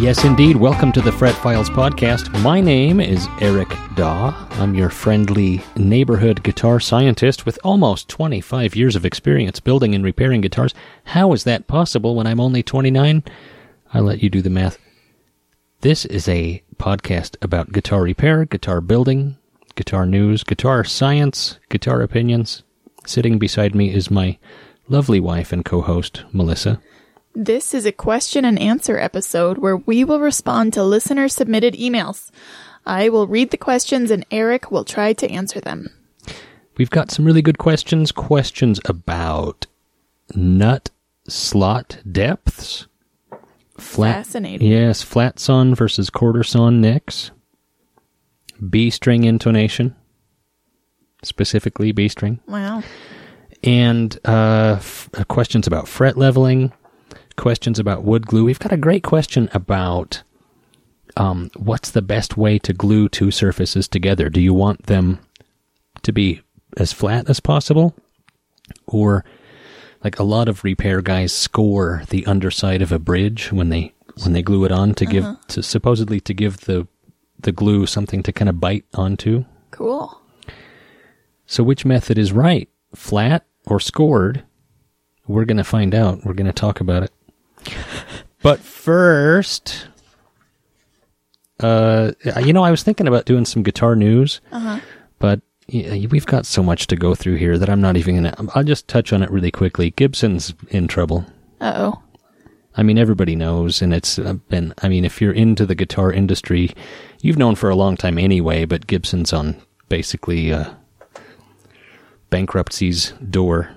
Yes, indeed. Welcome to the Fret Files podcast. My name is Eric Daw. I'm your friendly neighborhood guitar scientist with almost 25 years of experience building and repairing guitars. How is that possible when I'm only 29? I'll let you do the math. This is a podcast about guitar repair, guitar building, guitar news, guitar science, guitar opinions. Sitting beside me is my lovely wife and co host, Melissa. This is a question and answer episode where we will respond to listener submitted emails. I will read the questions and Eric will try to answer them. We've got some really good questions. Questions about nut slot depths. Flat, Fascinating. Yes, flatsawn versus quartersawn nicks. B string intonation, specifically B string. Wow. And uh, f- questions about fret leveling, questions about wood glue. We've got a great question about um, what's the best way to glue two surfaces together. Do you want them to be as flat as possible? Or like a lot of repair guys score the underside of a bridge when they when they glue it on to give to supposedly to give the the glue something to kind of bite onto. Cool. So which method is right? Flat or scored? We're going to find out. We're going to talk about it. But first, uh, you know, I was thinking about doing some guitar news, but y- we've got so much to go through here that I'm not even going to. I'll just touch on it really quickly. Gibson's in trouble. Uh oh. I mean, everybody knows, and it's been. I mean, if you're into the guitar industry, you've known for a long time anyway. But Gibson's on basically uh, bankruptcy's door.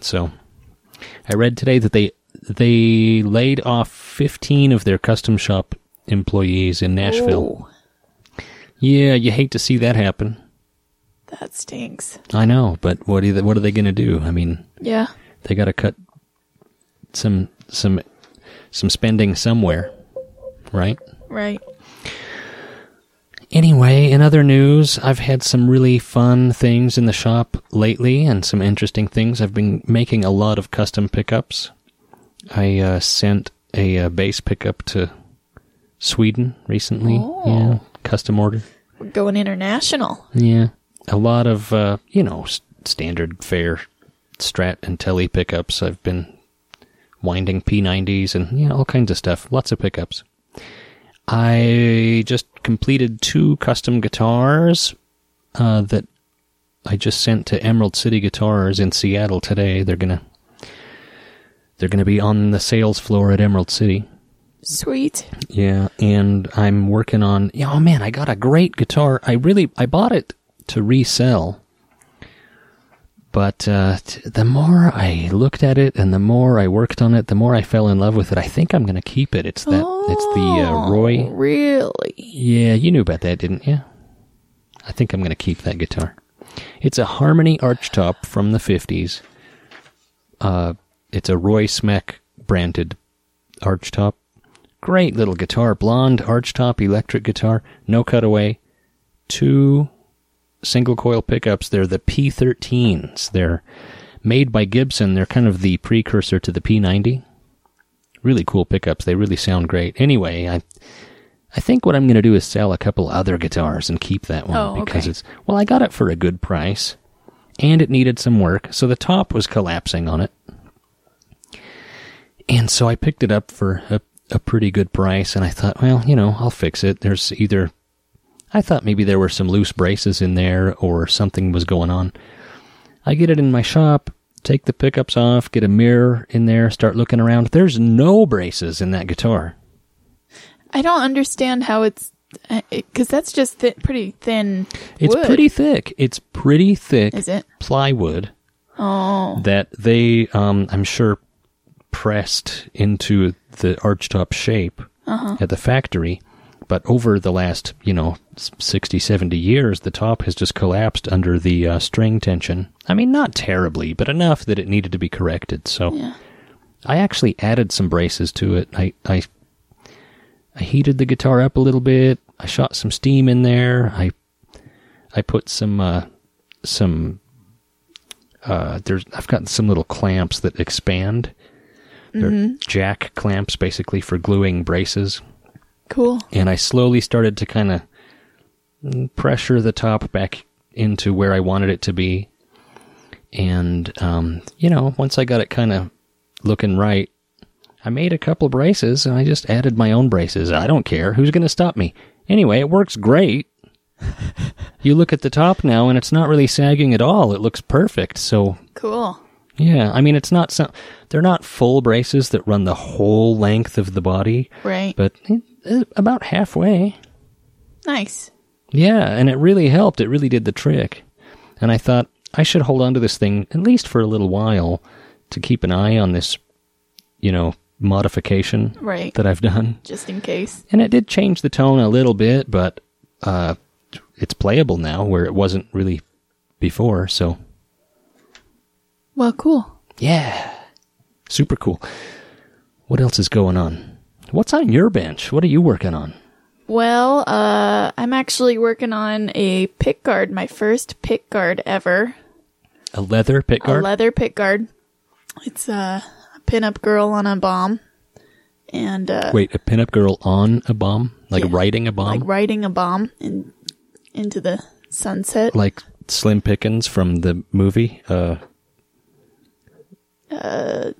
So, I read today that they they laid off 15 of their custom shop employees in Nashville. Oh, Yeah, you hate to see that happen. that stinks. I know, but what are they, what are they going to do? I mean, Yeah. they got to cut some some some spending somewhere, right? Right. Anyway, in other news, I've had some really fun things in the shop lately and some interesting things. I've been making a lot of custom pickups. I uh, sent a uh, bass pickup to Sweden recently. Oh. Yeah, custom order. We're going international. Yeah, a lot of uh, you know s- standard fare Strat and Tele pickups. I've been winding P90s and you know all kinds of stuff. Lots of pickups. I just completed two custom guitars uh, that I just sent to Emerald City Guitars in Seattle today. They're gonna they're gonna be on the sales floor at Emerald City. Sweet. Yeah, and I'm working on. Oh man, I got a great guitar. I really I bought it to resell, but uh, t- the more I looked at it and the more I worked on it, the more I fell in love with it. I think I'm going to keep it. It's that. it's the uh, Oh, Roy. Really? Yeah, you knew about that, didn't you? I think I'm going to keep that guitar. It's a Harmony archtop from the 50s. Uh, it's a Roy Smeck branded archtop. Great little guitar, blonde archtop electric guitar, no cutaway. Two single coil pickups. They're the P13s. They're made by Gibson. They're kind of the precursor to the P90. Really cool pickups. They really sound great. Anyway, I I think what I'm going to do is sell a couple other guitars and keep that one Oh, because okay. it's well, I got it for a good price, and it needed some work, so the top was collapsing on it. And so I picked it up for a, a pretty good price, and I thought, well, you know, I'll fix it. There's either, I thought maybe there were some loose braces in there or something was going on. I get it in my shop, take the pickups off, get a mirror in there, start looking around. There's no braces in that guitar. I don't understand how it's because that's just thi- pretty thin. It's wood. pretty thick. It's pretty thick Is it? plywood Oh, that they, um, I'm sure, pressed into the archtop shape at the factory. But over the last, you know, s- 60, 70 years, the top has just collapsed under the uh, string tension. I mean, not terribly, but enough that it needed to be corrected. So yeah. I actually added some braces to it. I, I, I heated the guitar up a little bit. I shot some steam in there. I, I put some, uh, some, uh, there's, I've got some little clamps that expand. They're jack clamps basically for gluing braces. Cool. And I slowly started to kind of pressure the top back into where I wanted it to be. And, um, you know, once I got it kind of looking right, I made a couple braces and I just added my own braces. I don't care. Who's going to stop me? Anyway, it works great. you look at the top now and it's not really sagging at all. It looks perfect. So, Cool. Yeah, I mean, it's not some, they're not full braces that run the whole length of the body, Right. but it, it- about halfway. nice. Yeah, and it really helped. It really did the trick. And I thought I should hold on to this thing at least for a little while to keep an eye on this, you know, modification Right. that I've done. Just in case. And it did change the tone a little bit, but uh, it's playable now where it wasn't really before. So, Well, cool. yeah, super cool. What else is going on? What's on your bench? What are you working on? Well, uh, I'm actually working on a pick guard, my first pick guard ever. A leather pick guard? A leather pick guard. It's uh, a pinup girl on a bomb. And, uh, Wait, a pinup girl on a bomb? Like Yeah. riding a bomb? like riding a bomb in, into the sunset. like Slim Pickens from the movie. Uh,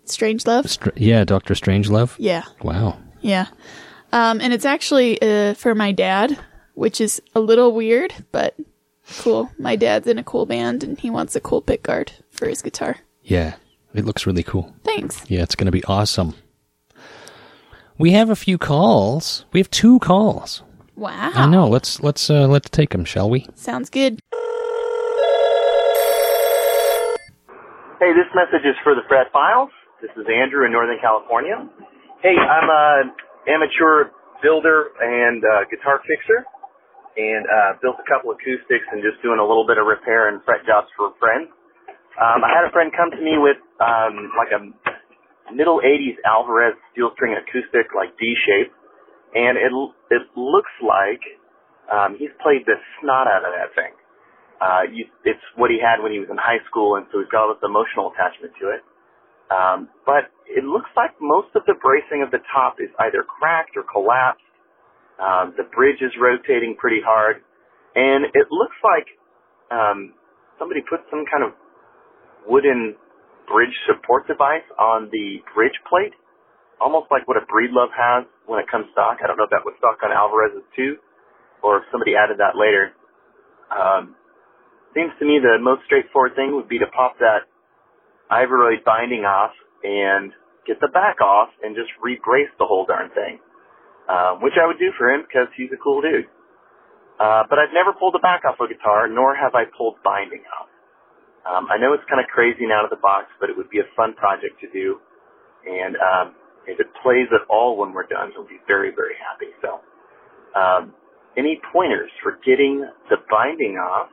Strangelove? Str- yeah, Doctor Strangelove. Yeah. Wow. Yeah. Um, and it's actually uh, for my dad, which is a little weird, but cool. My dad's in a cool band and he wants a cool pick guard for his guitar. Yeah, it looks really cool. Thanks. Yeah, it's going to be awesome. We have a few calls. We have two calls. Wow. I know. Let's let's uh, let's take them, shall we? Sounds good. Hey, this message is for the Fret Files. This is Andrew in Northern California. Hey, I'm an amateur builder and uh, guitar fixer, and uh, built a couple acoustics and just doing a little bit of repair and fret jobs for friends. Um, I had a friend come to me with um, like a middle '80s Alvarez steel string acoustic, like D shape, and it it looks like um, he's played the snot out of that thing. Uh, you, it's what he had when he was in high school, and so he's got all this emotional attachment to it. Um, but it looks like most of the bracing of the top is either cracked or collapsed. Um, the bridge is rotating pretty hard, and it looks like um, somebody put some kind of wooden bridge support device on the bridge plate, almost like what a Breedlove has when it comes stock. I don't know if that was stock on Alvarez's too, or if somebody added that later. Um, seems to me the most straightforward thing would be to pop that Ivoroid binding off and get the back off and just rebrace the whole darn thing, um, which I would do for him because he's a cool dude. Uh, but I've never pulled the back off a guitar, nor have I pulled binding off. Um, I know it's kind of crazy and out of the box, but it would be a fun project to do. And um, if it plays at all when we're done, he'll be very, very happy. So, um, any pointers for getting the binding off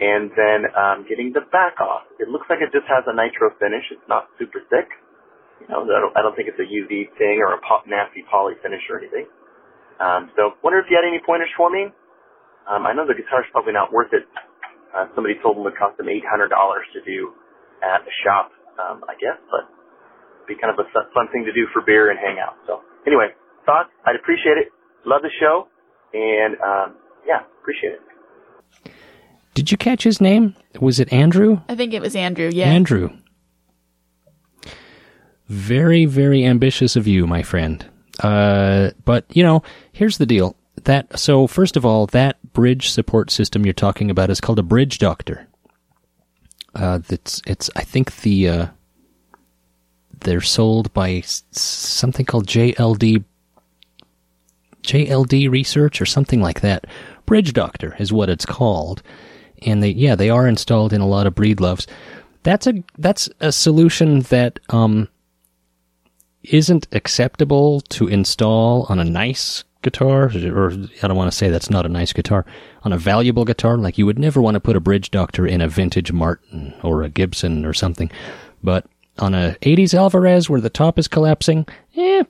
and then um, getting the back off? It looks like it just has a nitro finish. It's not super thick. You know, I don't, I don't think it's a UV thing or a pop, nasty poly finish or anything. Um, so, wonder if you had any pointers for me. Um, I know the guitar's probably not worth it. Uh, somebody told them it cost them eight hundred dollars to do at a shop, um, I guess, but it'd be kind of a fun thing to do for beer and hang out. So, anyway, thoughts? I'd appreciate it. Love the show, and um, yeah, appreciate it. Did you catch his name? Was it Andrew? I think it was Andrew. Yeah. Andrew. Very, very ambitious of you, my friend. Uh, but you know, here's the deal. That so first of all, that bridge support system you're talking about is called a bridge doctor. Uh, that's it's I think the uh, they're sold by something called JLD JLD Research or something like that. Bridge Doctor is what it's called, and they yeah they are installed in a lot of Breedloves. That's a that's a solution that um isn't acceptable to install on a nice guitar, or I don't want to say that's not a nice guitar, on a valuable guitar. Like you would never want to put a bridge doctor in a vintage Martin or a Gibson or something. But on a 80s Alvarez where the top is collapsing, eh,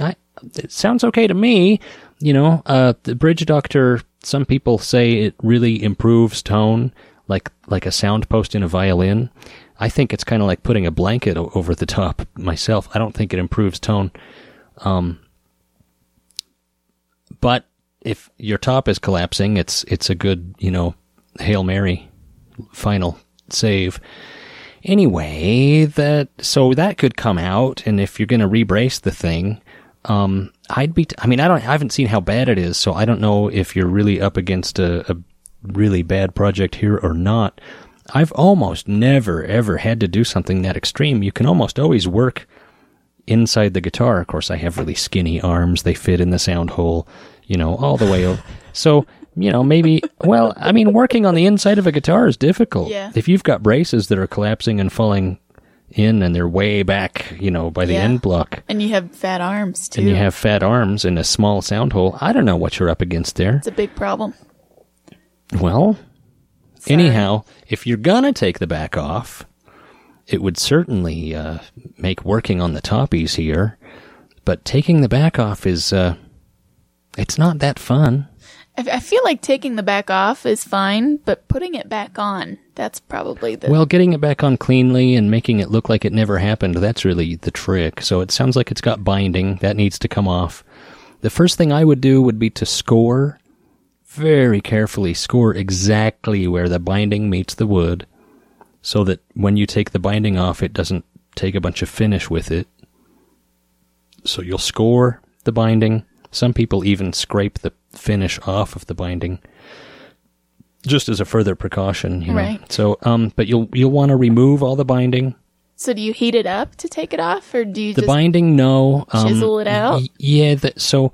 I, it sounds okay to me. You know, uh, the bridge doctor, some people say it really improves tone, like, like a sound post in a violin. I think it's kind of like putting a blanket o- over the top myself. I don't think it improves tone. Um, but if your top is collapsing, it's it's a good you know hail mary final save. Anyway, that so that could come out, and if you're going to rebrace the thing, um, I'd be. T- I mean, I don't. I haven't seen how bad it is, so I don't know if you're really up against a, a really bad project here or not. I've almost never ever had to do something that extreme. You can almost always work inside the guitar. Of course, I have really skinny arms; they fit in the sound hole, you know, all the way. over. So, you know, maybe. Well, I mean, working on the inside of a guitar is difficult. Yeah. If you've got braces that are collapsing and falling in, and they're way back, you know, by the Yeah. end block, And you have fat arms too. and you have fat arms and a small sound hole, I don't know what you're up against there. it's a big problem. Well, Sorry. anyhow, if you're gonna take the back off, it would certainly uh, make working on the top easier. But taking the back off is, uh, it's not that fun. I, I feel like taking the back off is fine, but putting it back on, that's probably the. Well, getting it back on cleanly and making it look like it never happened, that's really the trick. So it sounds like it's got binding. That needs to come off. The first thing I would do would be to score very carefully, score exactly where the binding meets the wood so that when you take the binding off, it doesn't take a bunch of finish with it. So you'll score the binding. Some people even scrape the finish off of the binding just as a further precaution, you know. Right. So, um, but you'll you'll want to remove all the binding. so do you heat it up to take it off, or do you The just binding, no. Um, chisel it out? y- yeah. That, so,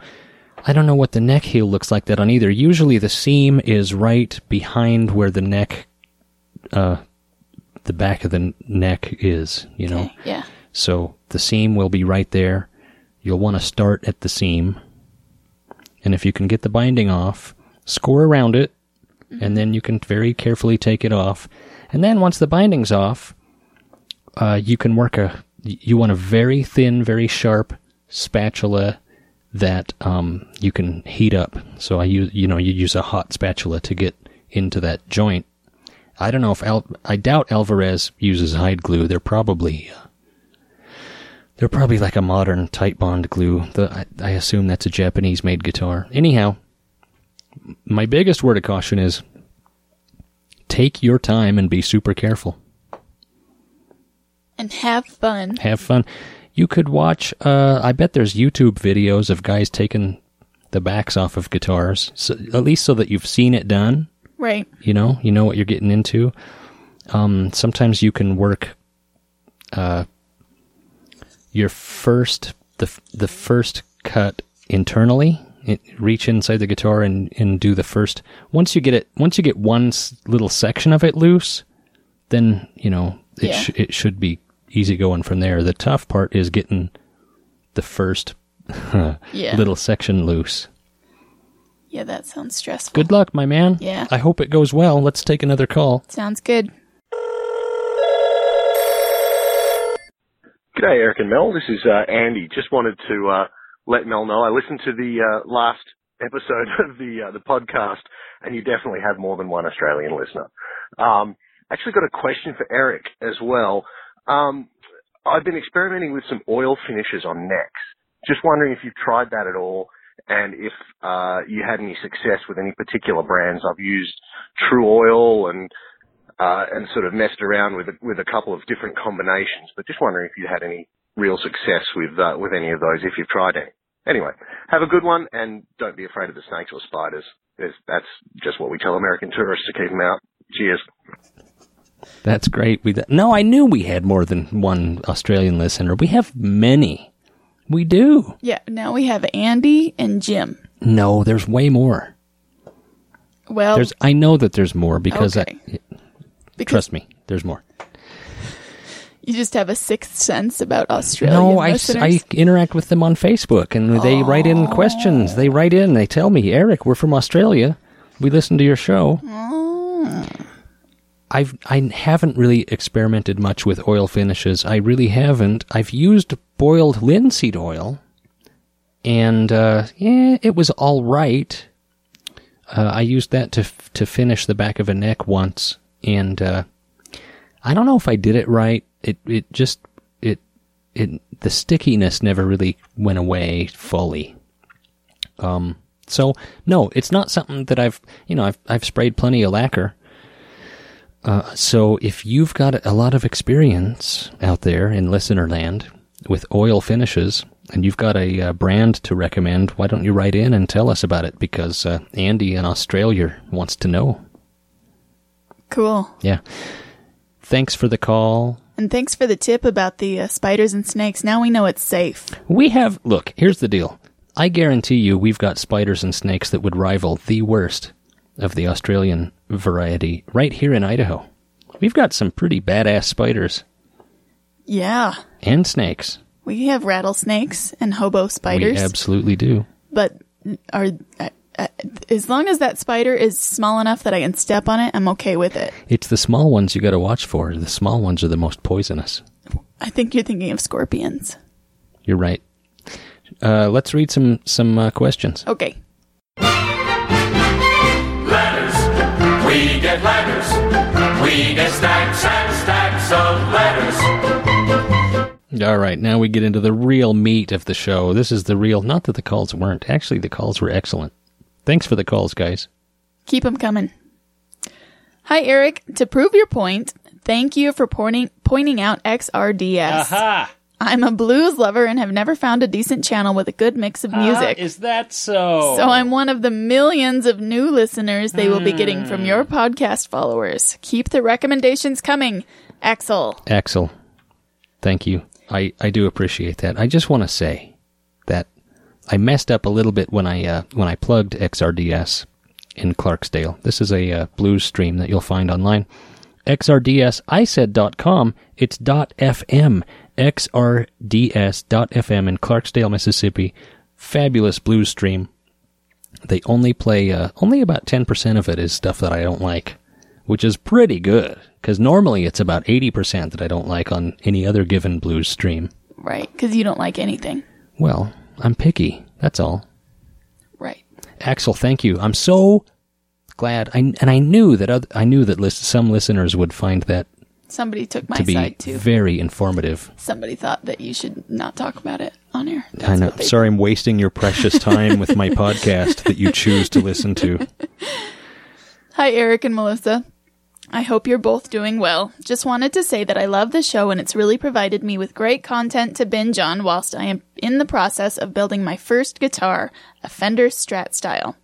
I don't know what the neck heel looks like that on either. Usually, the seam is right behind where the neck, uh, the back of the neck is. You know. Okay, yeah. So the seam will be right there. You'll want to start at the seam. And if you can get the binding off, score around it, and then you can very carefully take it off. And then once the binding's off, uh, you can work a. You want a very thin, very sharp spatula that um, you can heat up. So I use, you know, you use a hot spatula to get into that joint. I don't know if Al- I doubt Alvarez uses hide glue. They're probably uh, they're probably like a modern Titebond glue. The, I, I assume that's a Japanese made guitar. Anyhow, my biggest word of caution is take your time and be super careful. And have fun. Have fun. You could watch, uh, I bet there's YouTube videos of guys taking the backs off of guitars, so, at least so that you've seen it done. Right. You know, you know what you're getting into. Um, sometimes you can work uh, your first the the first cut internally. It, reach inside the guitar and, and do the first. Once you get it, once you get one little section of it loose, then you know it Yeah. sh- it should be easy going from there. The tough part is getting the first Yeah. little section loose. Yeah, that sounds stressful. Good luck, my man. Yeah. I hope it goes well. Let's take another call. Sounds good. G'day, Eric and Mel. This is uh, Andy. Just wanted to uh, let Mel know I listened to the uh, last episode of the uh, the podcast, and you definitely have more than one Australian listener. Um, actually, got a question for Eric as well. Um, I've been experimenting with some oil finishes on necks. Just wondering if you've tried that at all, and if uh, you had any success with any particular brands. I've used Tru-Oil and uh, and sort of messed around with with a couple of different combinations. But just wondering if you had any real success with uh, with any of those if you've tried any. Anyway, have a good one and don't be afraid of the snakes or spiders. There's, that's just what we tell American tourists to keep them out. Cheers. That's great. We no, I knew we had more than one Australian listener. We have many. We do. Yeah, now we have Andy and Jim. No, there's way more. Well, There's I know that there's more because Okay. I because trust me, there's more. You just have a sixth sense about Australia. No, I. I interact with them on Facebook and they write in questions. They write in, they tell me, Eric, we're from Australia. We listen to your show. I've I haven't really experimented much with oil finishes. I really haven't. I've used boiled linseed oil, and uh, yeah, it was all right. Uh, I used that to f- to finish the back of a neck once, and uh, I don't know if I did it right. It it just it it the stickiness never really went away fully. Um, so no, it's not something that I've you know I've I've sprayed plenty of lacquer. Uh, so if you've got a lot of experience out there in listener land with oil finishes and you've got a uh, brand to recommend, why don't you write in and tell us about it? Because uh, Andy in Australia wants to know. cool. Yeah. Thanks for the call. And thanks for the tip about the uh, spiders and snakes. Now we know it's safe. We have, look, here's the deal. I guarantee you we've got spiders and snakes that would rival the worst of the Australian variety right here in Idaho. We've got some pretty badass spiders Yeah. and snakes. We have rattlesnakes and hobo spiders, We absolutely do. but are as long as that spider is small enough that I can step on it, I'm okay with it. It's the small ones you got to watch for. The small ones are the most poisonous. I think you're thinking of scorpions. You're right. Uh, let's read some some uh, questions. Okay. Letters. We get letters. We get stacks and stacks of letters. All right, now we get into the real meat of the show. This is the real. Not that the calls weren't. Actually, the calls were excellent. Thanks for the calls, guys. Keep them coming. Hi, Eric. To prove your point, thank you for pointing pointing out XRDS. Aha! I'm a blues lover and have never found a decent channel with a good mix of music. is that so? so I'm one of the millions of new listeners they will be getting from hmm. your podcast followers. Keep the recommendations coming. Axel. Axel, thank you. I, I do appreciate that. I just want to say that I messed up a little bit when I uh, when I plugged XRDS in Clarksdale. This is a uh, blues stream that you'll find online. XRDSisaid.com. It's .fm. XRDS.fm in Clarksdale, Mississippi. Fabulous blues stream. They only play uh, only about 10% of it is stuff that I don't like, which is pretty good because normally it's about 80% that I don't like on any other given blues stream. Right, because you don't like anything. Well, I'm picky. That's all. Right. Axel, thank you. I'm so glad. I and I knew that other, I knew that list, some listeners would find that Somebody took my to be side too. very informative. Somebody thought that you should not talk about it on air. I know. Sorry, I'm wasting your precious time with my podcast that you choose to listen to. Hi, Eric and Melissa. I hope you're both doing well. Just wanted to say that I love the show and it's really provided me with great content to binge on whilst I am in the process of building my first guitar, a Fender Strat style.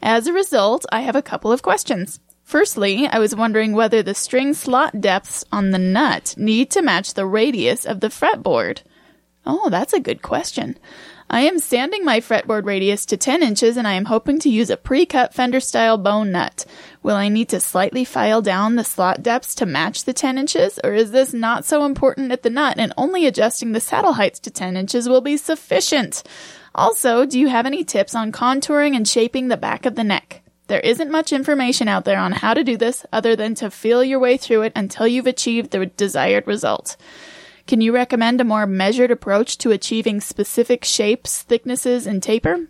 As a result, I have a couple of questions. Firstly, I was wondering whether the string slot depths on the nut need to match the radius of the fretboard. Oh, that's a good question. I am sanding my fretboard radius to 10 inches and I am hoping to use a pre-cut Fender style bone nut. Will I need to slightly file down the slot depths to match the 10 inches or is this not so important at the nut and only adjusting the saddle heights to 10 inches will be sufficient? Also, do you have any tips on contouring and shaping the back of the neck? There isn't much information out there on how to do this other than to feel your way through it until you've achieved the desired result. Can you recommend a more measured approach to achieving specific shapes, thicknesses, and taper?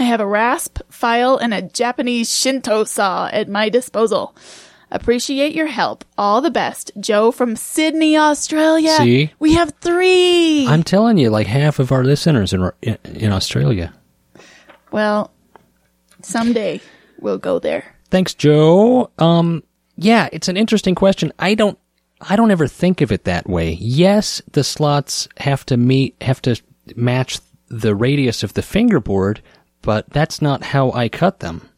I have a rasp, file, and a Japanese Shinto saw at my disposal. Appreciate your help. All the best. Joe from Sydney, Australia. See? We have three. I'm telling you, like half of our listeners in in, in Australia. well, someday we'll go there. Thanks, Joe. Um, yeah, it's an interesting question. I don't, I don't ever think of it that way. Yes, the slots have to meet, have to match the radius of the fingerboard, but that's not how I cut them.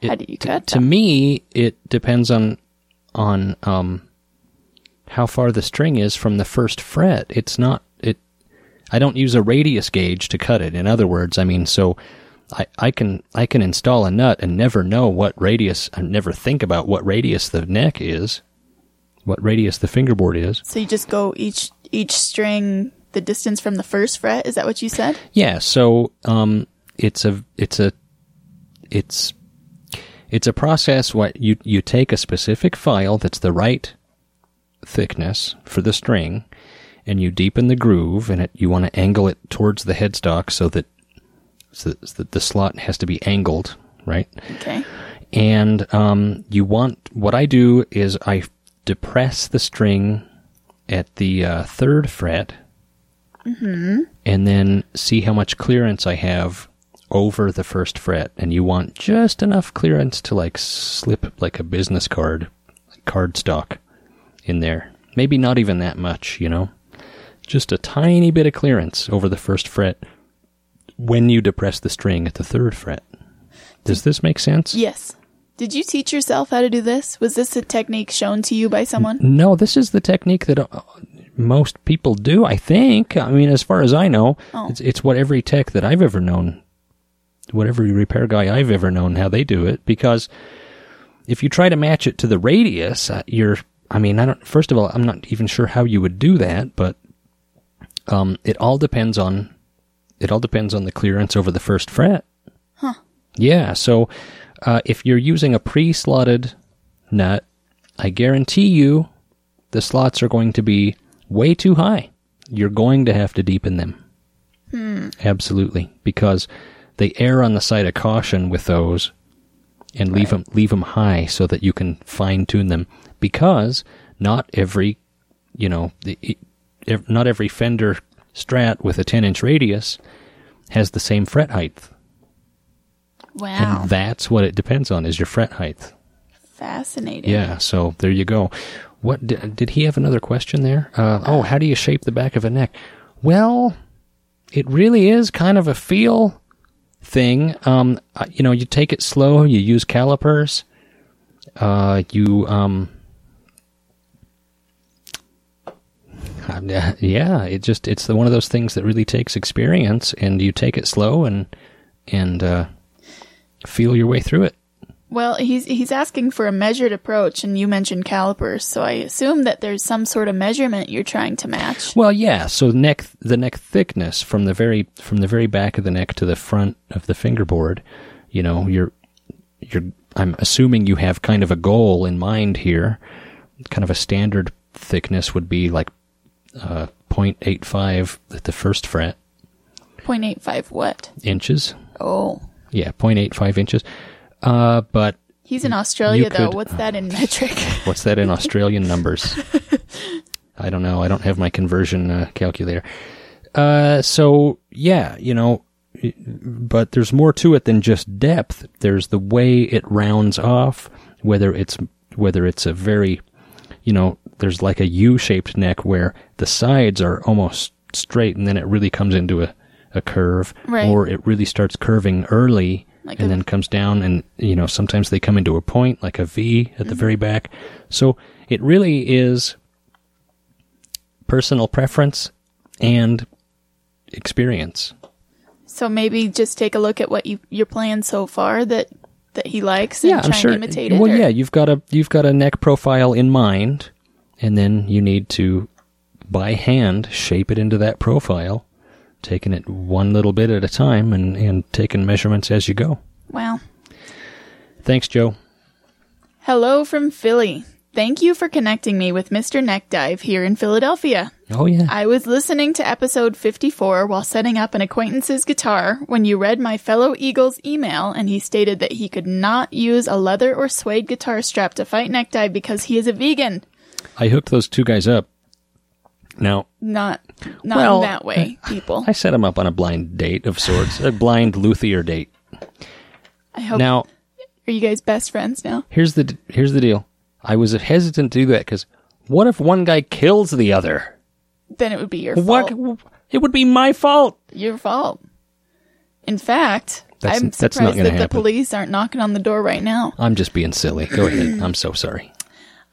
It- How do you to- cut To them? me, it depends on on um how far the string is from the first fret. It's not it. I don't use a radius gauge to cut it. In other words, I mean, so I, I can I can install a nut and never know what radius. I never think about what radius the neck is, what radius the fingerboard is. So you just go each each string the distance from the first fret. Is that what you said? Yeah, so um, it's a it's a it's it's a process. What you you take a specific file that's the right thickness for the string, and you deepen the groove, and it you want to angle it towards the headstock so that so that the slot has to be angled, right? Okay. and um, you want what I do is I depress the string at the uh, third fret, and then see how much clearance I have over the first fret. And you want just enough clearance to like slip like a business card, like card stock, in there. Maybe not even that much, you know, just a tiny bit of clearance over the first fret when you depress the string at the third fret. Does this make sense? Yes. Did you teach yourself how to do this? Was this a technique shown to you by someone? No, this is the technique that uh, most people do. I think. I mean, as far as I know, Oh. it's it's what every tech that I've ever known, what every repair guy I've ever known, how they do it. Because if you try to match it to the radius, uh, you're. I mean, I don't. First of all, I'm not even sure how you would do that, but um, it all depends on it all depends on the clearance over the first fret. Huh. Yeah. So uh, if you're using a pre-slotted nut, I guarantee you the slots are going to be way too high. You're going to have to deepen them. Hmm. Absolutely, because they err on the side of caution with those, and leave them leave them high so that you can fine tune them. Because not every, you know, the, not every Fender Strat with a 10 inch radius has the same fret height, Wow. and that's what it depends on is your fret height. Fascinating. Yeah, so there you go. What did, did he have another question there? Uh, oh, how do you shape the back of a neck? Well, it really is kind of a feel thing. Um, you know, you take it slow. You use calipers. Uh, you um, yeah, it just it's one of those things that really takes experience, and you take it slow and and uh, feel your way through it. Well, he's he's asking for a measured approach, and you mentioned calipers, so I assume that there's some sort of measurement you're trying to match. Well, yeah. So neck, the neck thickness from the very from the very back of the neck to the front of the fingerboard. You know, you're you're. I'm assuming you have kind of a goal in mind here. Kind of a standard thickness would be like uh, 0.85 at the first fret 0.85 what? inches. Oh, Yeah, 0.85 inches. Uh, but he's in Australia though. could- What's that in metric? What's that in Australian numbers? I don't know. I don't have my conversion uh, calculator. Uh, so yeah, you know, but there's more to it than just depth. There's the way it rounds off, whether it's whether it's a very, you know, there's like a U-shaped neck where the sides are almost straight and then it really comes into a, a curve, Right. or it really starts curving early Like and a- then comes down and you know sometimes they come into a point like a V at the very mm-hmm. back. So it really is personal preference and experience. so maybe just take a look at what you you're playing so far that that he likes and yeah, try I'm sure. and imitate it. well, or- yeah, you've got a you've got a neck profile in mind, and then you need to by hand shape it into that profile, taking it one little bit at a time and and taking measurements as you go. Wow. Thanks, Joe. Hello from Philly. Thank you for connecting me with Mr. Neck Dive here in Philadelphia. Oh yeah. I was listening to episode 54 while setting up an acquaintance's guitar when you read my fellow Eagle's email and he stated that he could not use a leather or suede guitar strap to fight neck dive because he is a vegan. I hooked those two guys up. Now Not not Well, in that way, people. I set him up on a blind date of sorts, a blind luthier date. I hope Now are you guys best friends now? here's the here's the deal. I was hesitant to do that because What if one guy kills the other? Then it would be your What? fault. It would be my fault. Your fault. In fact, That's- I'm that's not surprised that the police aren't knocking on the door right now. I'm just being silly. Go ahead. I'm so sorry.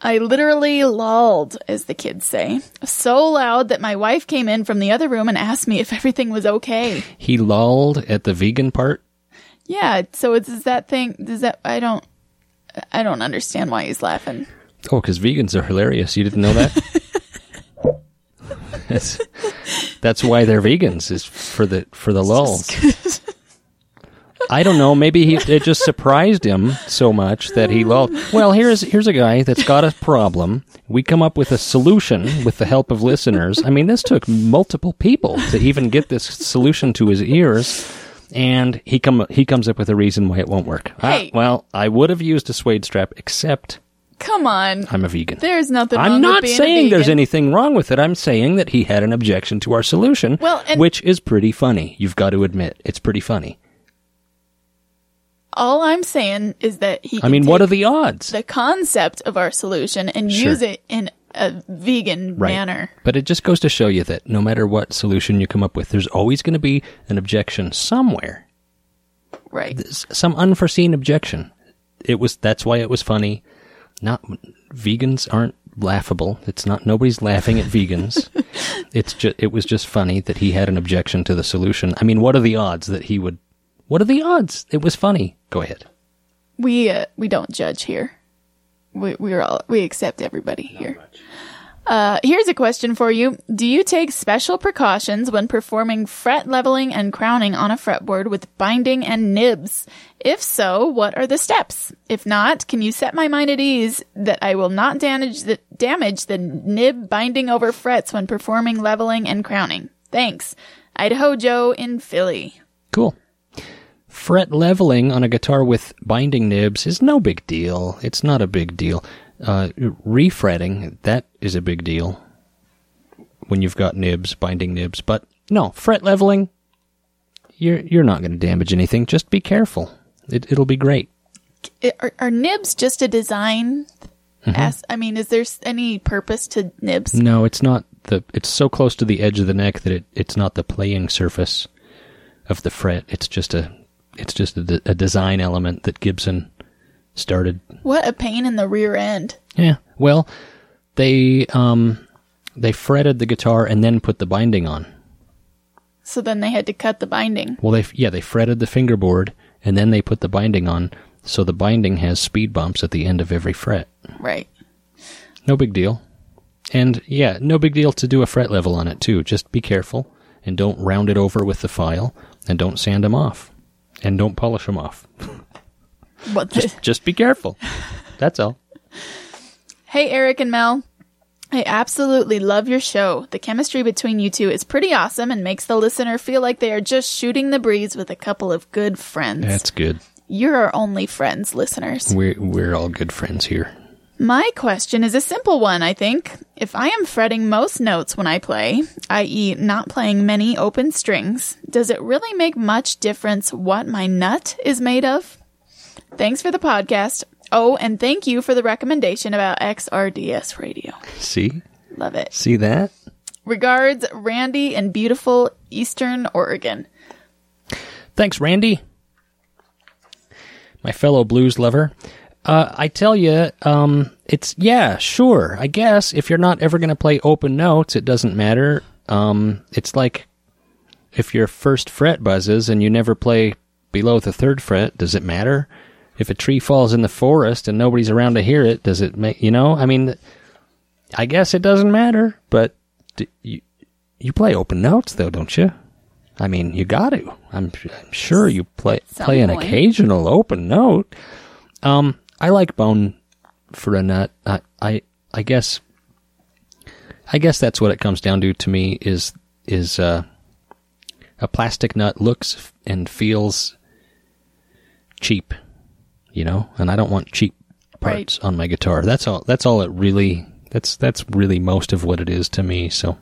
I literally lulled, as the kids say, so loud that my wife came in from the other room and asked me if everything was okay. He lulled at the vegan part. Yeah, so it's is that thing. Does that I don't, I don't understand why he's laughing. Oh, because vegans are hilarious. You didn't know that? that's, that's why they're vegans is for the for the lulls. I don't know. Maybe he it just surprised him so much that he lulled. Well, here's here's a guy that's got a problem. We come up with a solution with the help of listeners. I mean, this took multiple people to even get this solution to his ears. And he come he comes up with a reason why it won't work. Ah, Hey. well, I would have used a suede strap, except Come on, I'm a vegan. there's nothing. wrong I'm with not saying there's anything wrong with it. I'm saying that he had an objection to our solution, Well, which is pretty funny. You've got to admit, it's pretty funny. All I'm saying is that he. I can mean, what are the odds? the concept of our solution and Sure. use it in a vegan Right. manner? But it just goes to show you that no matter what solution you come up with, there's always going to be an objection somewhere. Right. Some unforeseen objection. It was that's why it was funny. Not vegans aren't laughable. It's not nobody's laughing at vegans. it's just it was just funny that he had an objection to the solution. I mean, what are the odds that he would What are the odds? It was funny. Go ahead. We uh, we don't judge here. We we're all we accept everybody here. Uh, here's a question for you: Do you take special precautions when performing fret leveling and crowning on a fretboard with binding and nibs? If so, what are the steps? If not, can you set my mind at ease that I will not damage the damage the nib binding over frets when performing leveling and crowning? Thanks, Idaho Joe in Philly. Cool. Fret leveling on a guitar with binding nibs is no big deal. It's not a big deal. Uh, refretting, that is a big deal when you've got nibs, binding nibs. But no, fret leveling, you're, you're not going to damage anything. Just be careful. It, it'll be great. Are, are nibs just a design? As, I mean, is there any purpose to nibs? No, it's not the, it's so close to the edge of the neck that it, it's not the playing surface of the fret. It's just a, it's just a, de- a design element that Gibson started What a pain in the rear end. Yeah. Well, they um they fretted the guitar and then put the binding on. So then they had to cut the binding. Well, they yeah they fretted the fingerboard and then they put the binding on, so the binding has speed bumps at the end of every fret. Right. No big deal. And yeah, no big deal to do a fret level on it too. Just be careful and don't round it over with the file and don't sand them off and don't polish them off. What the- Just be careful. That's all. hey, Eric and Mel. I absolutely love your show. The chemistry between you two is pretty awesome and makes the listener feel like they are just shooting the breeze with a couple of good friends. That's good. You're our only friends, listeners. We're we're all good friends here. My question is a simple one, I think. If I am fretting most notes when I play, i.e., not playing many open strings, does it really make much difference what my nut is made of? Thanks for the podcast. Oh, and thank you for the recommendation about XRDS radio. See? Love it. See that? Regards, Randy in beautiful Eastern Oregon. Thanks, Randy. My fellow blues lover. Uh, I tell you, um, it's, yeah, sure. I guess if you're not ever going to play open notes, it doesn't matter. Um, it's like if your first fret buzzes and you never play below the third fret, does it matter? If a tree falls in the forest and nobody's around to hear it, does it make, you know? I mean, I guess it doesn't matter, but d- you, you play open notes though, don't you? I mean, you got to. I'm, I'm sure you play play an point. occasional open note. Um, I like bone for a nut. I, I I guess I guess that's what it comes down to to me is is uh, a plastic nut looks and feels cheap, you know, and I don't want cheap parts on my guitar. That's all. That's all it really. That's that's really most of what it is to me. So,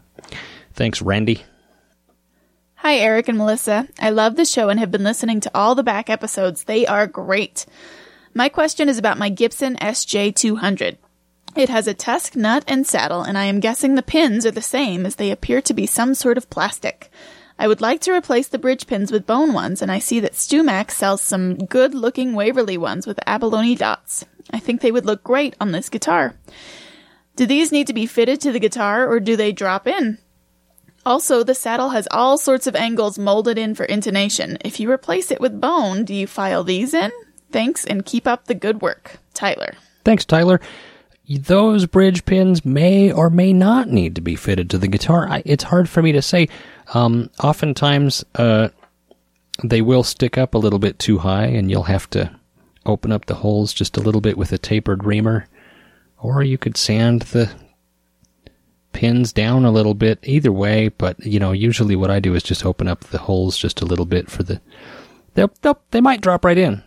thanks, Randy. Hi, Eric and Melissa. I love the show and have been listening to all the back episodes. They are great. My question is about my Gibson SJ200. It has a TUSQ, nut, and saddle, and I am guessing the pins are the same as they appear to be some sort of plastic. I would like to replace the bridge pins with bone ones, and I see that StewMac sells some good looking Waverly ones with abalone dots. I think they would look great on this guitar. Do these need to be fitted to the guitar or do they drop in? Also, the saddle has all sorts of angles molded in for intonation. If you replace it with bone, do you file these in? Thanks and keep up the good work. Tyler. Thanks, Tyler. Those bridge pins may or may not need to be fitted to the guitar. I, it's hard for me to say. Um, oftentimes, uh, they will stick up a little bit too high, and you'll have to open up the holes just a little bit with a tapered reamer. Or you could sand the pins down a little bit. Either way, but you know, usually what I do is just open up the holes just a little bit for the. They'll, they'll, they might drop right in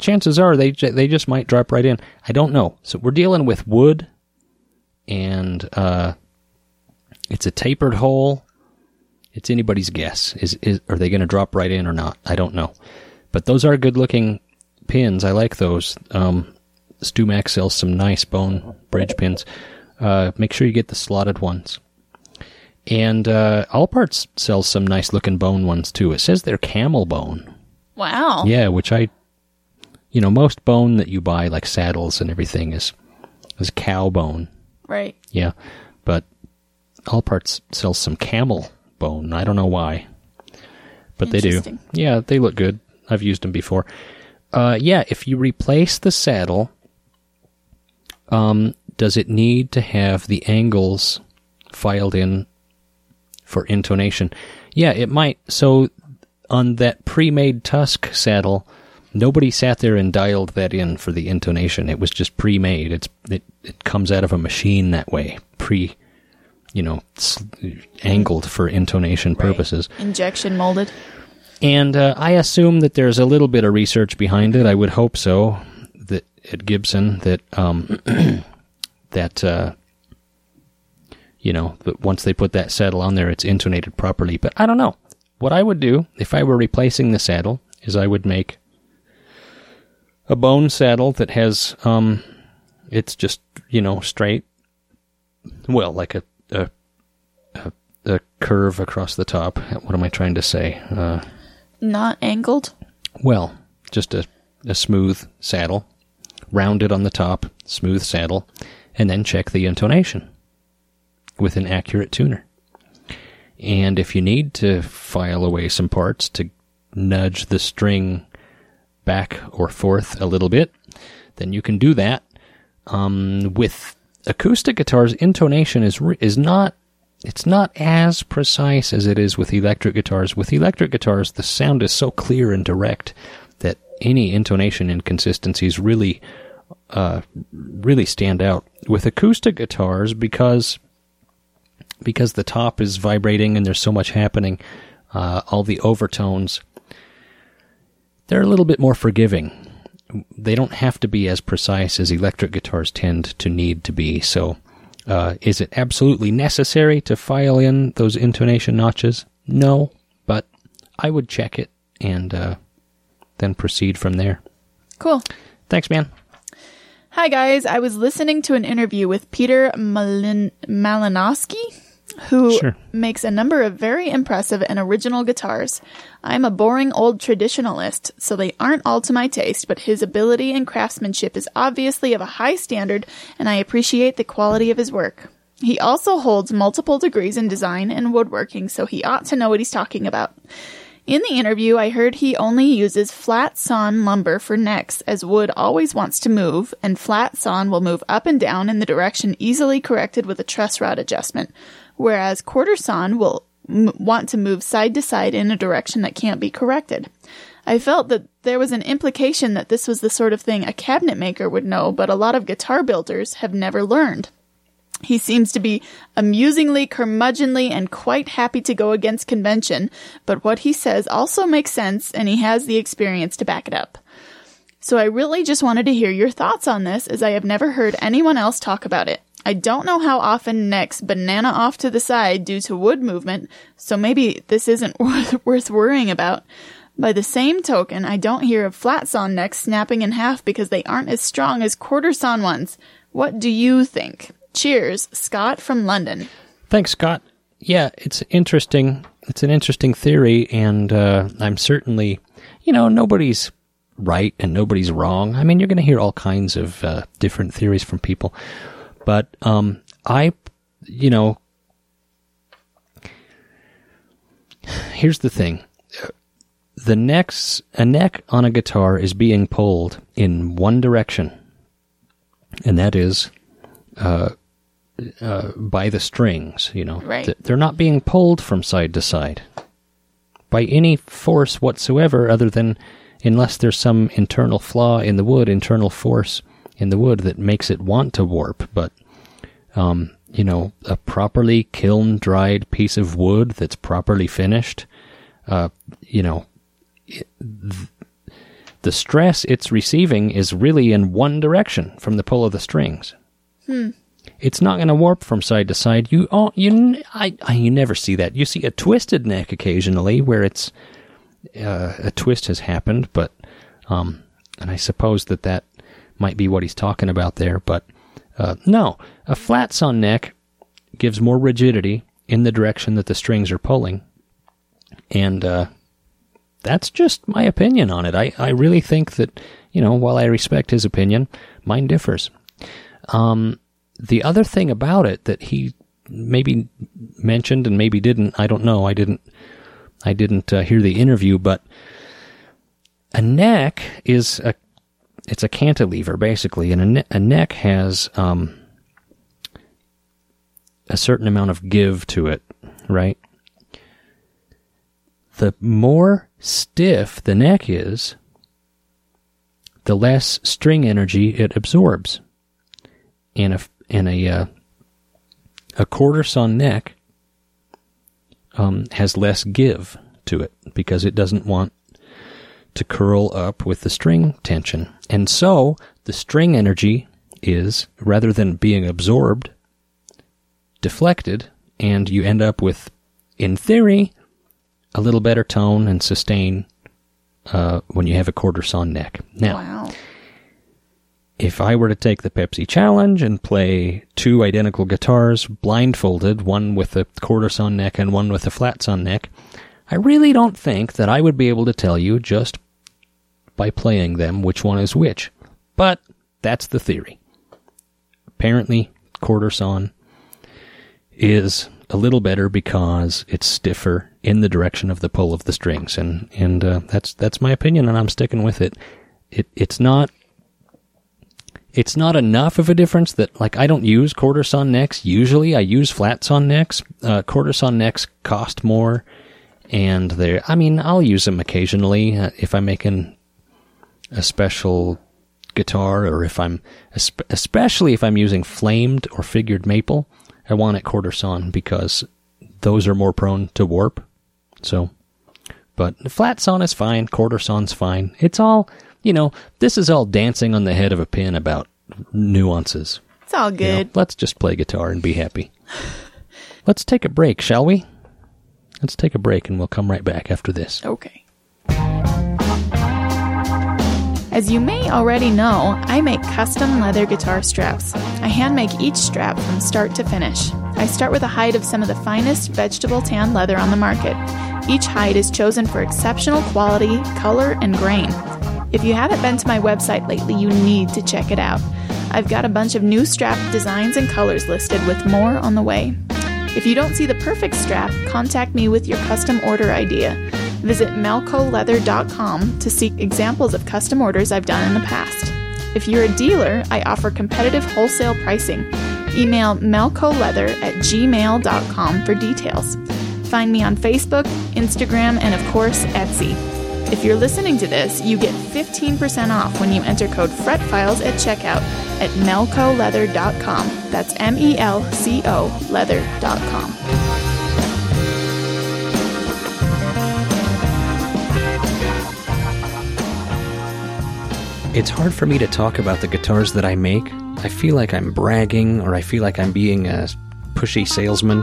chances are they they just might drop right in. I don't know. So we're dealing with wood, and uh, it's a tapered hole. It's anybody's guess. Is is are they going to drop right in or not? I don't know. But those are good looking pins. I like those. Um, StewMac sells some nice bone bridge pins. Uh, make sure you get the slotted ones. And uh, Allparts sells some nice looking bone ones too. It says they're camel bone. Wow. Yeah, which I you know, most bone that you buy, like saddles and everything, is is cow bone. Right. Yeah, but Allparts sells some camel bone. I don't know why, but they do. Yeah, they look good. I've used them before. Uh, yeah, if you replace the saddle, um, does it need to have the angles filed in for intonation? Yeah, it might. So on that pre-made TUSQ saddle, nobody sat there and dialed that in for the intonation. It was just pre-made. It's it, it comes out of a machine that way, pre, you know, angled for intonation purposes. Injection molded. And uh, I assume that there's a little bit of research behind it. I would hope so. That at Gibson, that um, that uh, you know, that once they put that saddle on there, it's intonated properly. But I don't know. What I would do if I were replacing the saddle is I would make a bone saddle that has um, it's just you know straight. Well, like a a a, a curve across the top. What am I trying to say? Uh, Not angled. well, just a, a smooth saddle, rounded on the top, smooth saddle, and then check the intonation with an accurate tuner. And if you need to file away some parts to nudge the string back or forth a little bit, then you can do that. Um, with acoustic guitars, intonation is is not it's not as precise as it is with electric guitars. With electric guitars, the sound is so clear and direct that any intonation inconsistencies really, uh, really stand out. With acoustic guitars, because because the top is vibrating and there's so much happening, uh, all the overtones, they're a little bit more forgiving. They don't have to be as precise as electric guitars tend to need to be. So, uh, is it absolutely necessary to file in those intonation notches? No, but I would check it and uh, then proceed from there. Cool. Thanks, man. Hi, guys. I was listening to an interview with Peter Malin- Malinoski, who Sure. makes a number of very impressive and original guitars. I'm a boring old traditionalist, so they aren't all to my taste, but his ability and craftsmanship is obviously of a high standard, and I appreciate the quality of his work. He also holds multiple degrees in design and woodworking, so he ought to know what he's talking about. In the interview, I heard he only uses flat sawn lumber for necks, as wood always wants to move, and flat sawn will move up and down in the direction easily corrected with a truss rod adjustment, whereas quarter sawn will m- want to move side to side in a direction that can't be corrected. I felt that there was an implication that this was the sort of thing a cabinet maker would know, but a lot of guitar builders have never learned. He seems to be amusingly curmudgeonly and quite happy to go against convention, but what he says also makes sense and he has the experience to back it up. So I really just wanted to hear your thoughts on this as I have never heard anyone else talk about it. I don't know how often necks banana off to the side due to wood movement, so maybe this isn't worth, worrying about. By the same token, I don't hear of flat sawn necks snapping in half because they aren't as strong as quarter sawn ones. What do you think? Cheers, Scott from London. Thanks, Scott. Yeah, it's interesting. It's an interesting theory, and uh, I'm certainly, you know, nobody's right and nobody's wrong. I mean, you're going to hear all kinds of uh, different theories from people, but um, I, you know, here's the thing: the necks, a neck on a guitar is being pulled in one direction, and that is uh, uh, by the strings. You know, Right. They're not being pulled from side to side by any force whatsoever, other than unless there's some internal flaw in the wood, internal force in the wood that makes it want to warp. But um, you know, a properly kiln dried piece of wood that's properly finished, uh, you know, it, th- the stress it's receiving is really in one direction from the pull of the strings. It's not going to warp from side to side. You, oh, you, I, I, you never see that. You see a twisted neck occasionally where it's uh, a twist has happened, but um, and I suppose that that might be what he's talking about there. But uh, no, a flat sawn neck gives more rigidity in the direction that the strings are pulling, and uh, that's just my opinion on it. I, I really think that you know, while I respect his opinion, mine differs. Um, the other thing about it that he maybe mentioned and maybe didn't, I don't know. I didn't, I didn't uh, hear the interview, but a neck is a, it's a cantilever basically, and a, ne- a neck has um, a certain amount of give to it, right? The more stiff the neck is, the less string energy it absorbs. And a and a uh, a quarter sawn neck um, has less give to it because it doesn't want to curl up with the string tension, and so the string energy is rather than being absorbed, deflected, and you end up with, in theory, a little better tone and sustain uh, when you have a quarter sawn neck. Now, Wow. if I were to take the Pepsi challenge and play two identical guitars blindfolded, one with a quarter sawn neck and one with a flat sawn neck, I really don't think that I would be able to tell you just by playing them which one is which. But that's the theory. Apparently, sawn is a little better because it's stiffer in the direction of the pull of the strings, and and uh, that's that's my opinion, and I'm sticking with it. It it's not it's not enough of a difference that like I don't use sawn necks. Usually, I use flat sawn necks. Uh, sawn necks cost more, and they're I mean I'll use them occasionally uh, if I'm making a special guitar or if I'm especially if I'm using flamed or figured maple. I want it quarter sawn because those are more prone to warp. So, but flat sawn is fine, quarter sawn's fine. It's all, you know, this is all dancing on the head of a pin about nuances. It's all you know? good. let's just play guitar and be happy. let's take a break, shall we? Let's take a break and we'll come right back after this. Okay. As you may already know, I make custom leather guitar straps. I hand make each strap from start to finish. I start with a hide of some of the finest vegetable tan leather on the market. Each hide is chosen for exceptional quality, color, and grain. If you haven't been to my website lately, you need to check it out. I've got a bunch of new strap designs and colors listed with more on the way. If you don't see the perfect strap, contact me with your custom order idea. Visit melcoleather.com to see examples of custom orders I've done in the past. If you're a dealer, I offer competitive wholesale pricing. Email melcoleather at gmail.com for details. Find me on Facebook, Instagram, and of course, Etsy. If you're listening to this, you get 15% off when you enter code FRETFILES at checkout at melcoleather.com. That's M E L C O leather.com. It's hard for me to talk about the guitars that I make. I feel like I'm bragging or I feel like I'm being a pushy salesman,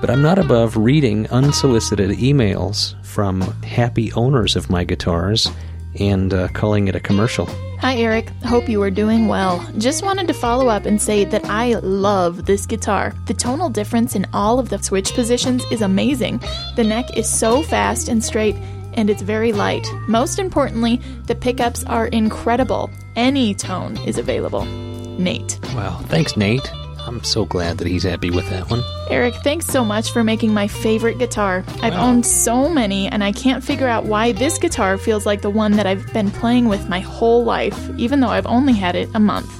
but I'm not above reading unsolicited emails from happy owners of my guitars and uh, calling it a commercial. Hi, Eric. Hope you are doing well. Just wanted to follow up and say that I love this guitar. The tonal difference in all of the switch positions is amazing. The neck is so fast and straight, and it's very light. Most importantly, the pickups are incredible. Any tone is available. Nate. Wow. Thanks, Nate. I'm so glad that he's happy with that one. Eric, thanks so much for making my favorite guitar. I've Wow. owned so many, and I can't figure out why this guitar feels like the one that I've been playing with my whole life, even though I've only had it a month.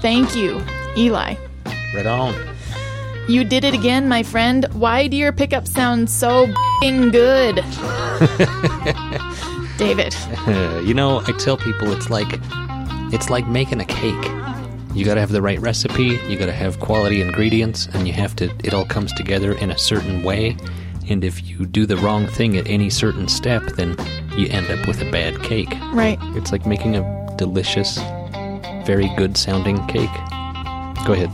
Thank you, Eli. Right on. You did it again, my friend. Why do your pickups sound so good? David. you know, I tell people it's like it's like making a cake. You got to have the right recipe, you got to have quality ingredients, and you have to it all comes together in a certain way. And if you do the wrong thing at any certain step, then you end up with a bad cake. Right. It's like making a delicious, very good sounding cake. Go ahead.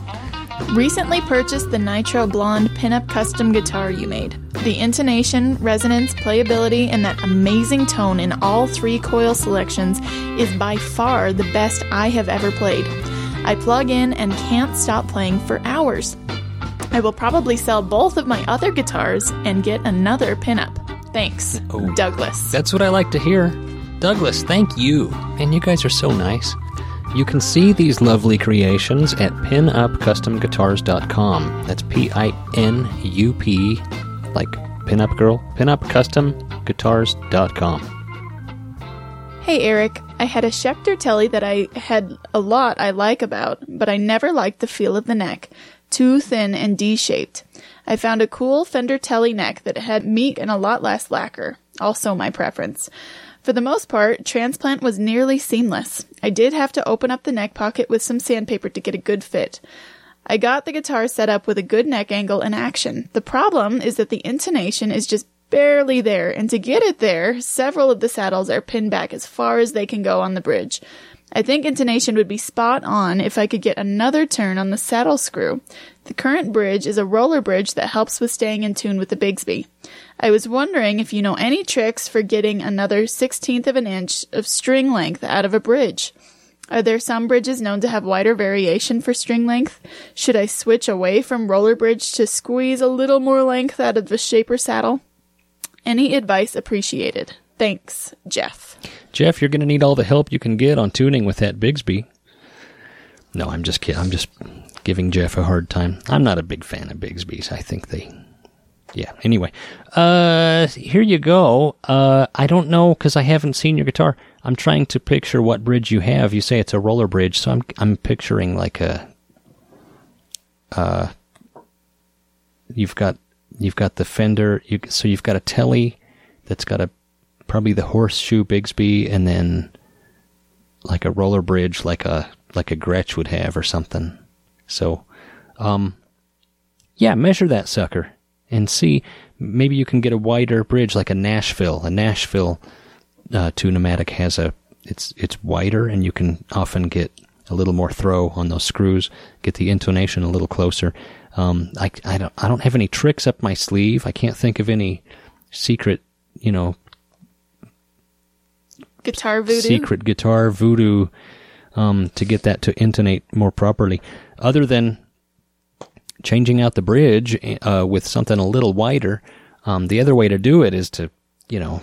Recently purchased the Nitro Blonde pinup custom guitar you made. The intonation, resonance, playability, and that amazing tone in all three coil selections is by far the best I have ever played. I plug in and can't stop playing for hours. I will probably sell both of my other guitars and get another pinup. Thanks, Oh. Douglas. That's what I like to hear. Douglas, thank you. And you guys are so nice. You can see these lovely creations at pinupcustomguitars.com. That's P I N U P, like pinup girl, pinupcustomguitars.com. Hey Eric, I had a Schecter Telly that I had a lot I like about, but I never liked the feel of the neck. Too thin and D-shaped. I found a cool Fender Telly neck that had meat and a lot less lacquer. Also my preference. For the most part, transplant was nearly seamless. I did have to open up the neck pocket with some sandpaper to get a good fit. I got the guitar set up with a good neck angle and action. The problem is that the intonation is just barely there, and to get it there, several of the saddles are pinned back as far as they can go on the bridge. I think intonation would be spot on if I could get another turn on the saddle screw. The current bridge is a roller bridge that helps with staying in tune with the Bigsby. I was wondering if you know any tricks for getting another sixteenth of an inch of string length out of a bridge. Are there some bridges known to have wider variation for string length? Should I switch away from roller bridge to squeeze a little more length out of the shaper saddle? Any advice appreciated. Thanks, Jeff. Jeff, you're going to need all the help you can get on tuning with that Bigsby. No, I'm just kidding. I'm just giving Jeff a hard time. I'm not a big fan of Bigsby's. I think they. Yeah. Anyway, uh, here you go. Uh, I don't know because I haven't seen your guitar. I'm trying to picture what bridge you have. You say it's a roller bridge, so I'm I'm picturing like a. Uh, you've got you've got the Fender. You so you've got a Telly that's got a probably the horseshoe Bigsby, and then like a roller bridge, like a like a Gretsch would have or something. So, um, yeah, measure that sucker and see. Maybe you can get a wider bridge, like a Nashville. A Nashville uh, Tune-o-matic has a it's it's wider, and you can often get a little more throw on those screws, get the intonation a little closer. Um, I, I don't I don't have any tricks up my sleeve. I can't think of any secret, you know, Guitar voodoo. secret guitar voodoo um, to get that to intonate more properly. Other than changing out the bridge uh, with something a little wider, um, the other way to do it is to, you know,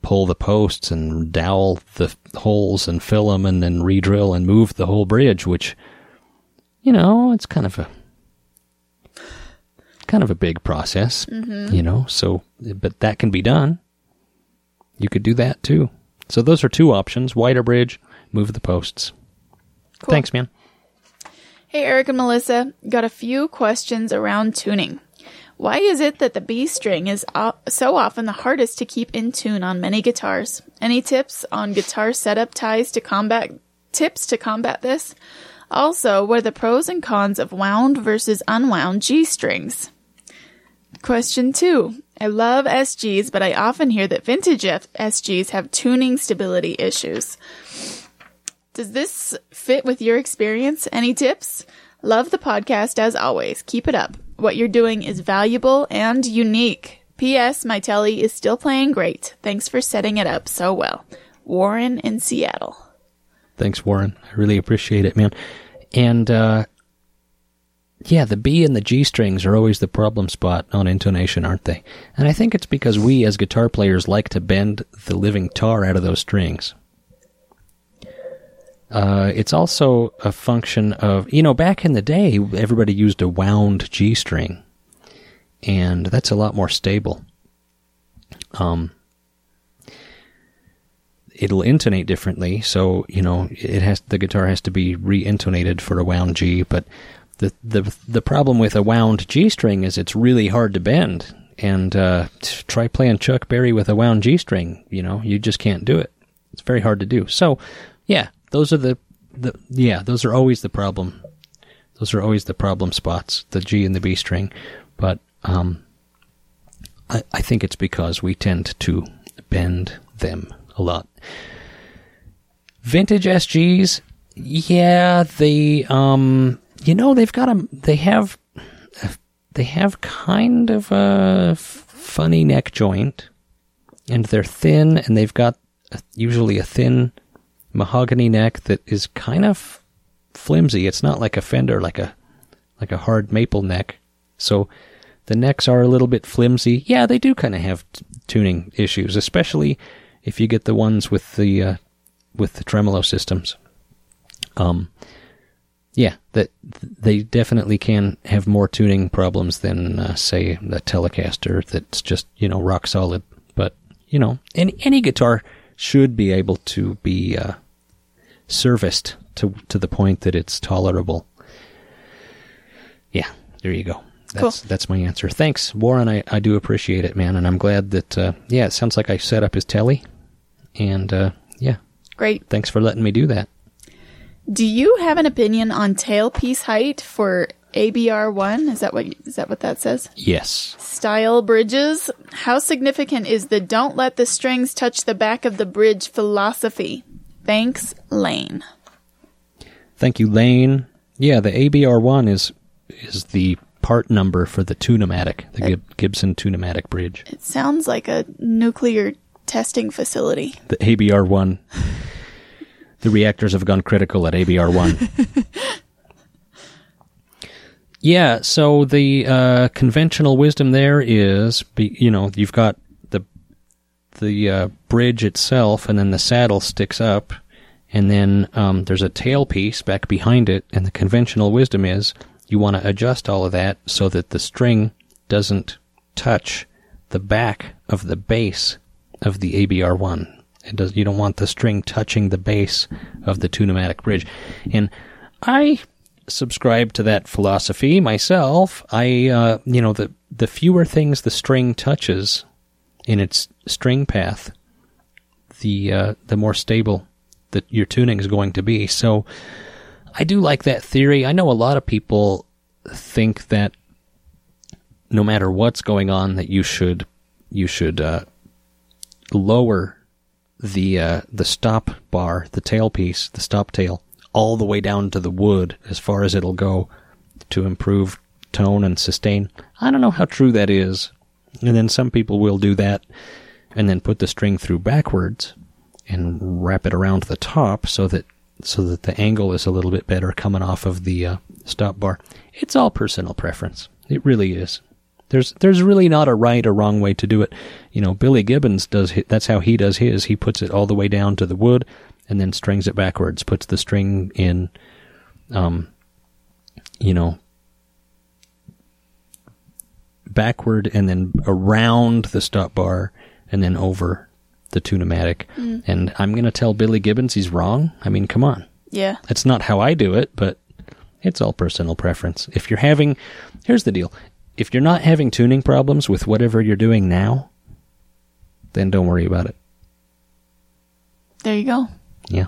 pull the posts and dowel the holes and fill them and then re-drill and move the whole bridge, which, you know, it's kind of a kind of a big process, you know. So, but that can be done. You could do that too. So those are two options: wider bridge, move the posts. Cool. Thanks, man. Hey, Eric and Melissa, got a few questions around tuning. Why is it that the B string is so often the hardest to keep in tune on many guitars? Any tips on guitar setup ties to combat tips to combat this? Also, what are the pros and cons of wound versus unwound G strings? Question two. I love SGs, but I often hear that vintage SGs have tuning stability issues. Does this fit with your experience? Any tips? Love the podcast as always. Keep it up. What you're doing is valuable and unique. P.S. My telly is still playing great. Thanks for setting it up so well. Warren in Seattle. Thanks, Warren. I really appreciate it, man. And uh, yeah, the B and the G strings are always the problem spot on intonation, aren't they? And I think it's because we, as guitar players, like to bend the living tar out of those strings. Uh, it's also a function of, you know, back in the day, everybody used a wound G string, and that's a lot more stable. Um, it'll intonate differently, so you know it has the guitar has to be re-intonated for a wound G. But the the the problem with a wound G string is it's really hard to bend. And uh, try playing Chuck Berry with a wound G string. You know, you just can't do it. It's very hard to do. So, yeah, those are the, the yeah, those are always the problem. Those are always the problem spots, the G and the B string. But um, I, I think it's because we tend to bend them a lot. Vintage SGs, yeah, they um, you know, they've got a they have they have kind of a funny neck joint, and they're thin, and they've got usually a thin mahogany neck that is kind of flimsy. It's not like a Fender, like a like a hard maple neck. So the necks are a little bit flimsy. Yeah, they do kind of have t- tuning issues, especially if you get the ones with the uh, with the tremolo systems. Um, yeah, that they definitely can have more tuning problems than uh, say a Telecaster that's just you know rock solid. But you know, any any guitar should be able to be uh, serviced to to the point that it's tolerable. Yeah, there you go. That's Cool. that's my answer. Thanks, Warren. I, I do appreciate it, man, and I'm glad that uh, yeah, it sounds like I set up his telly, and uh, yeah, Great. thanks for letting me do that. Do you have an opinion on tailpiece height for ABR1? Is that what is that what that says? Yes. Style bridges. How significant is the don't let the strings touch the back of the bridge philosophy? Thanks, Lane. Thank you, Lane. Yeah, the ABR1 is is the part number for the Tune-o-matic, the Gib- Gibson Tune-o-matic bridge. It sounds like a nuclear testing facility. The ABR1. The reactors have gone critical at ABR1. yeah, so the uh, conventional wisdom there is, be, you know, you've got the the uh, bridge itself, and then the saddle sticks up, and then um, there's a tailpiece back behind it, and the conventional wisdom is you want to adjust all of that so that the string doesn't touch the back of the base of the ABR1. It does. You don't want the string touching the base of the Tune-o-matic bridge, and I subscribe to that philosophy myself. I, uh, you know, the the fewer things the string touches in its string path, the uh, the more stable that your tuning is going to be. So, I do like that theory. I know a lot of people think that no matter what's going on, that you should you should uh, lower the uh, the stop bar, the tailpiece, the stop tail, all the way down to the wood as far as it'll go to improve tone and sustain. I don't know how true that is. And then some people will do that and then put the string through backwards and wrap it around the top so that so that the angle is a little bit better coming off of the uh, stop bar. It's all personal preference. It really is. There's there's really not a right or wrong way to do it. You know, Billy Gibbons does hi- that's how he does his. He puts it all the way down to the wood and then strings it backwards. Puts the string in, um, you know, backward and then around the stop bar and then over the Tune-o-matic. And I'm gonna tell Billy Gibbons he's wrong. I mean, come on. Yeah. That's not how I do it, but it's all personal preference. If you're having, here's the deal. If you're not having tuning problems with whatever you're doing now, then don't worry about it. There you go. Yeah.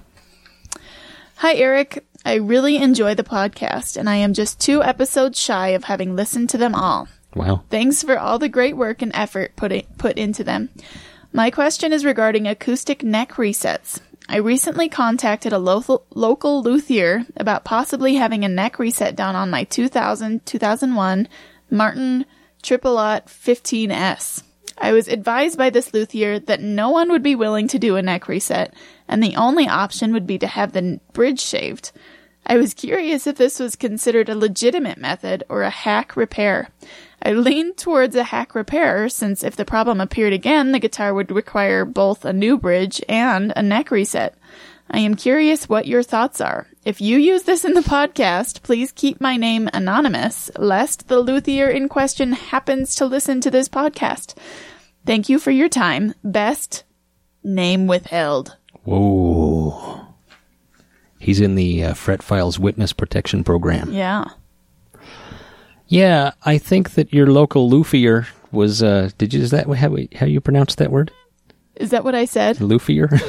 Hi, Eric. I really enjoy the podcast, and I am just two episodes shy of having listened to them all. Wow. Thanks for all the great work and effort put, it, put into them. My question is regarding acoustic neck resets. I recently contacted a local, local luthier about possibly having a neck reset done on my 2000 2001 Martin Aught 15S. I was advised by this luthier that no one would be willing to do a neck reset, and the only option would be to have the bridge shaved. I was curious if this was considered a legitimate method or a hack repair. I leaned towards a hack repair since if the problem appeared again, the guitar would require both a new bridge and a neck reset. I am curious what your thoughts are. If you use this in the podcast, please keep my name anonymous, lest the luthier in question happens to listen to this podcast. Thank you for your time. Best name withheld. Whoa. He's in the uh, Fret Files Witness Protection Program. Yeah. Yeah, I think that your local luthier was. Uh, did you? Is that how we- how you pronounce that word? Is that what I said? Luthier.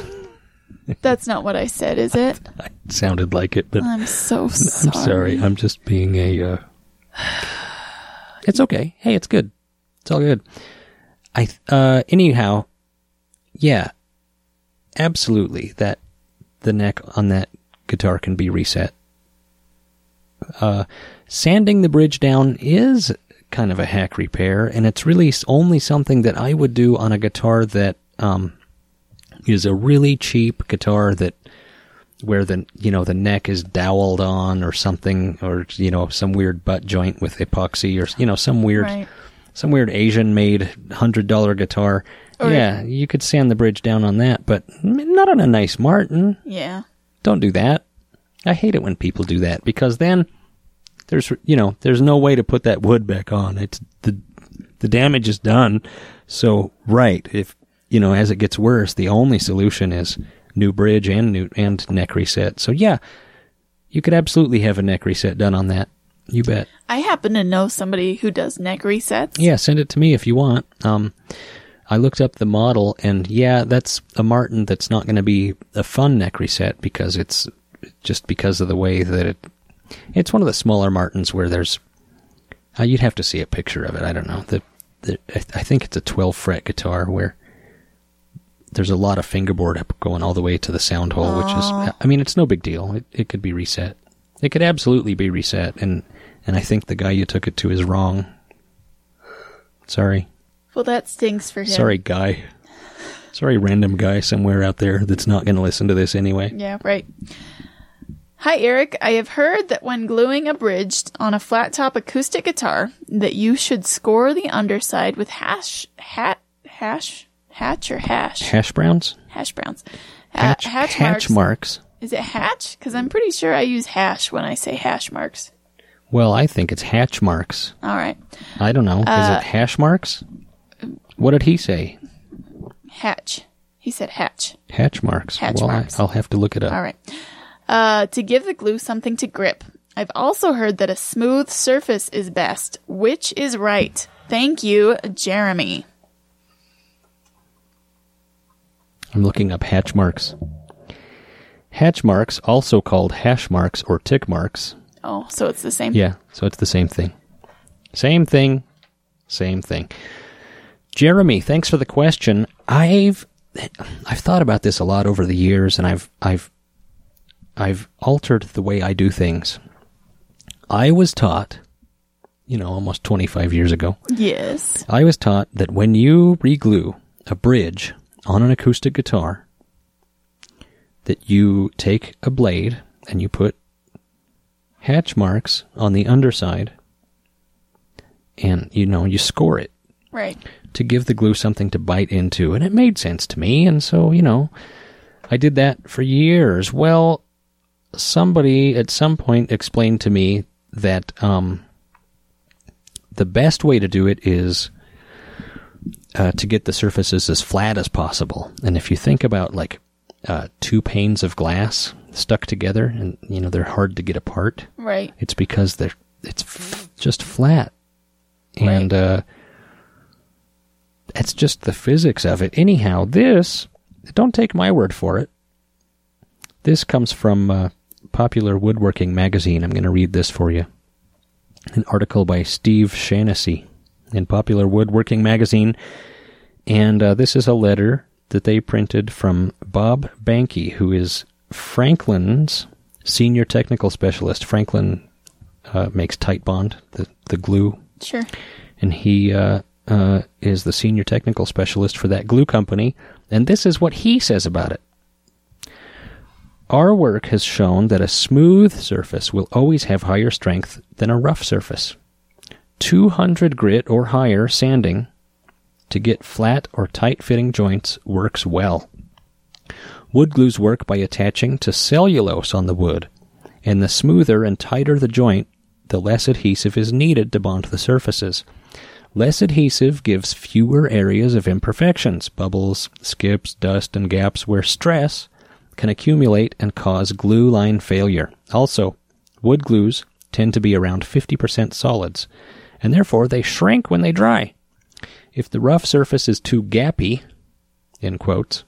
That's not what I said, is it? I sounded like it, but I'm so I'm sorry. sorry. I'm just being a. Uh... It's okay. Hey, it's good. It's all good. I. Uh. Anyhow, yeah. Absolutely. That the neck on that guitar can be reset. Uh, sanding the bridge down is kind of a hack repair, and it's really only something that I would do on a guitar that um is a really cheap guitar that where the you know the neck is doweled on or something or you know some weird butt joint with epoxy or you know some weird Right. some weird Asian made hundred dollar guitar. Or- yeah, you could sand the bridge down on that, but not on a nice Martin. Yeah. Don't do that. I hate it when people do that because then there's you know there's no way to put that wood back on. It's the the damage is done. So right, if you know as it gets worse, the only solution is new bridge and new and neck reset. So yeah, you could absolutely have a neck reset done on that. You bet. I happen to know somebody who does neck resets. Yeah, send it to me if you want. Um, I looked up the model, and yeah, that's a Martin that's not going to be a fun neck reset because it's just because of the way that it. It's one of the smaller Martins where there's. Uh, you'd have to see a picture of it. I don't know. The, the I I think it's a 12 fret guitar where there's a lot of fingerboard up going all the way to the sound hole, which is. I mean, it's no big deal. It it could be reset. It could absolutely be reset, and and I think the guy you took it to is wrong. Sorry. Well, that stinks for him. Sorry, guy. Sorry, random guy somewhere out there that's not going to listen to this anyway. Yeah, right. Hi, Eric. I have heard that when gluing a bridge on a flat top acoustic guitar, that you should score the underside with hash, hat, hash, hatch or hash, Hash browns? hash browns. Ha- Hatch, hatch, hatch marks. marks. Is it hatch? Because I'm pretty sure I use hash when I say hash marks. Well, I think it's hatch marks. All right, I don't know. Uh, Is it hash marks? What did he say? hatch. He said hatch. Hatch marks. Hatch well, marks. I, I'll have to look it up. All right. Uh, to give the glue something to grip. I've also heard that a smooth surface is best. Which is right? Thank you, Jeremy. I'm looking up hatch marks. Hatch marks, also called hash marks or tick marks. Oh, so it's the same. Yeah, so it's the same thing. Same thing. Same thing. Jeremy, thanks for the question. I've I've thought about this a lot over the years and I've I've I've altered the way I do things. I was taught, you know, almost 25 years ago, Yes. I was taught that when you reglue a bridge on an acoustic guitar, that you take a blade and you put hatch marks on the underside and you know you score it Right. to give the glue something to bite into. And it made sense to me. And so you know i did that for years. Well somebody at some point explained to me that um, the best way to do it is uh, to get the surfaces as flat as possible. And if you think about like uh, two panes of glass stuck together and you know they're hard to get apart Right. it's because they're it's f- just flat. And uh that's just the physics of it. Anyhow this don't take my word for it. This comes from uh, popular woodworking magazine. I'm going to read this for you. An article by Steve Shanesy in popular woodworking magazine and uh, this is a letter that they printed from Bob Behnke who is franklin's senior technical specialist franklin uh, makes Titebond the, the glue Sure. and he uh, uh, is the senior technical specialist for that glue company, and this is what he says about it. Our work has shown that a smooth surface will always have higher strength than a rough surface. 200 grit or higher sanding to get flat or tight fitting joints works well. Wood glues work by attaching to cellulose on the wood, and the smoother and tighter the joint, the less adhesive is needed to bond the surfaces. Less adhesive gives fewer areas of imperfections, bubbles, skips, dust, and gaps where stress can accumulate and cause glue line failure. Also, wood glues tend to be around 50% solids, and therefore they shrink when they dry. If the rough surface is too gappy, in quotes,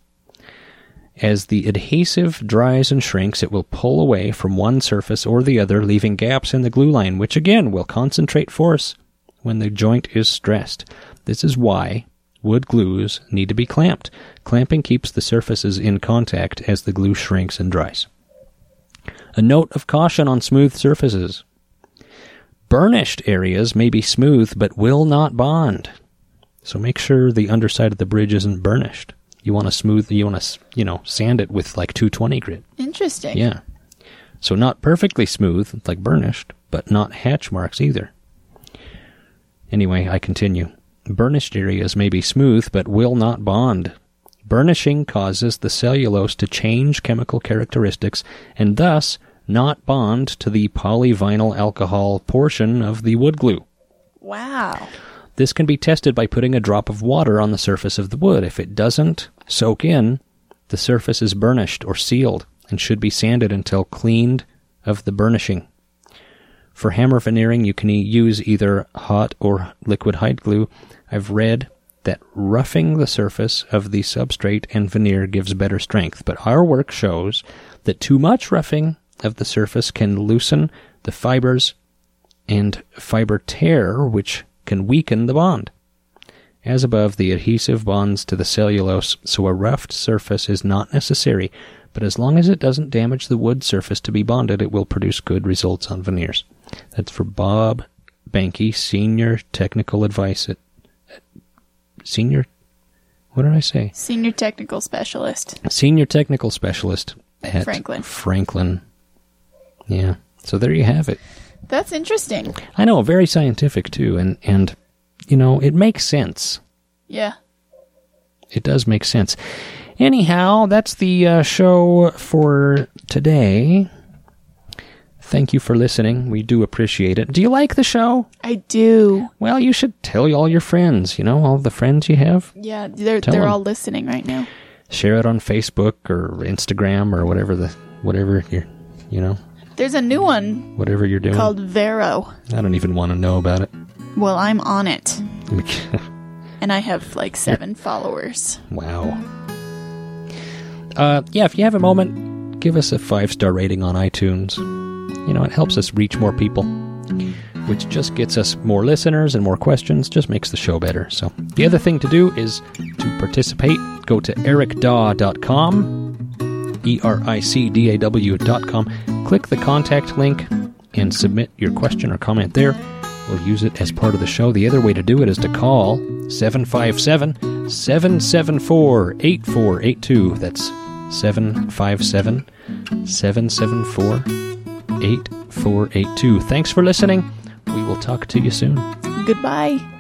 as the adhesive dries and shrinks, it will pull away from one surface or the other, leaving gaps in the glue line, which again will concentrate force when the joint is stressed. This is why wood glues need to be clamped. Clamping keeps the surfaces in contact as the glue shrinks and dries. A note of caution on smooth surfaces. Burnished areas may be smooth but will not bond. So make sure the underside of the bridge isn't burnished. You want to smooth, you want to, you know, sand it with like 220 grit. Interesting. Yeah. So not perfectly smooth, like burnished, but not hatch marks either. Anyway, I continue. Burnished areas may be smooth, but will not bond. Burnishing causes the cellulose to change chemical characteristics and thus not bond to the polyvinyl alcohol portion of the wood glue. Wow. This can be tested by putting a drop of water on the surface of the wood. If it doesn't soak in, the surface is burnished or sealed and should be sanded until cleaned of the burnishing. For hammer veneering, you can use either hot or liquid hide glue. I've read that roughing the surface of the substrate and veneer gives better strength, but our work shows that too much roughing of the surface can loosen the fibers and fiber tear, which can weaken the bond. As above, the adhesive bonds to the cellulose, so a roughed surface is not necessary, but as long as it doesn't damage the wood surface to be bonded, it will produce good results on veneers. That's for Bob Behnke, Senior Technical Advice at, at Senior. What did I say? Senior technical specialist. Senior Technical Specialist at Franklin. Franklin. Yeah. So there you have it. That's interesting. I know, very scientific too, and and you know it makes sense. Yeah. It does make sense. Anyhow, that's the uh, show for today. Thank you for listening. We do appreciate it. Do you like the show? I do. Well, you should tell all your friends. You know, all the friends you have. Yeah, they're Tell they're all listening right now. Share it on Facebook or Instagram or whatever the whatever you're, you know, There's a new one whatever you're doing. called Vero. I don't even want to know about it. Well, I'm on it, and I have like seven followers. wow. Uh, yeah, if you have a moment, give us a five star rating on iTunes. You know, it helps us reach more people, which just gets us more listeners and more questions, just makes the show better. So, the other thing to do is to participate. Go to ericdaw.com, E R I C D A W.com. Click the contact link and submit your question or comment there. We'll use it as part of the show. The other way to do it is to call 757 774 8482. That's 757 774 8482. Thanks for listening. We will talk to you soon. Goodbye.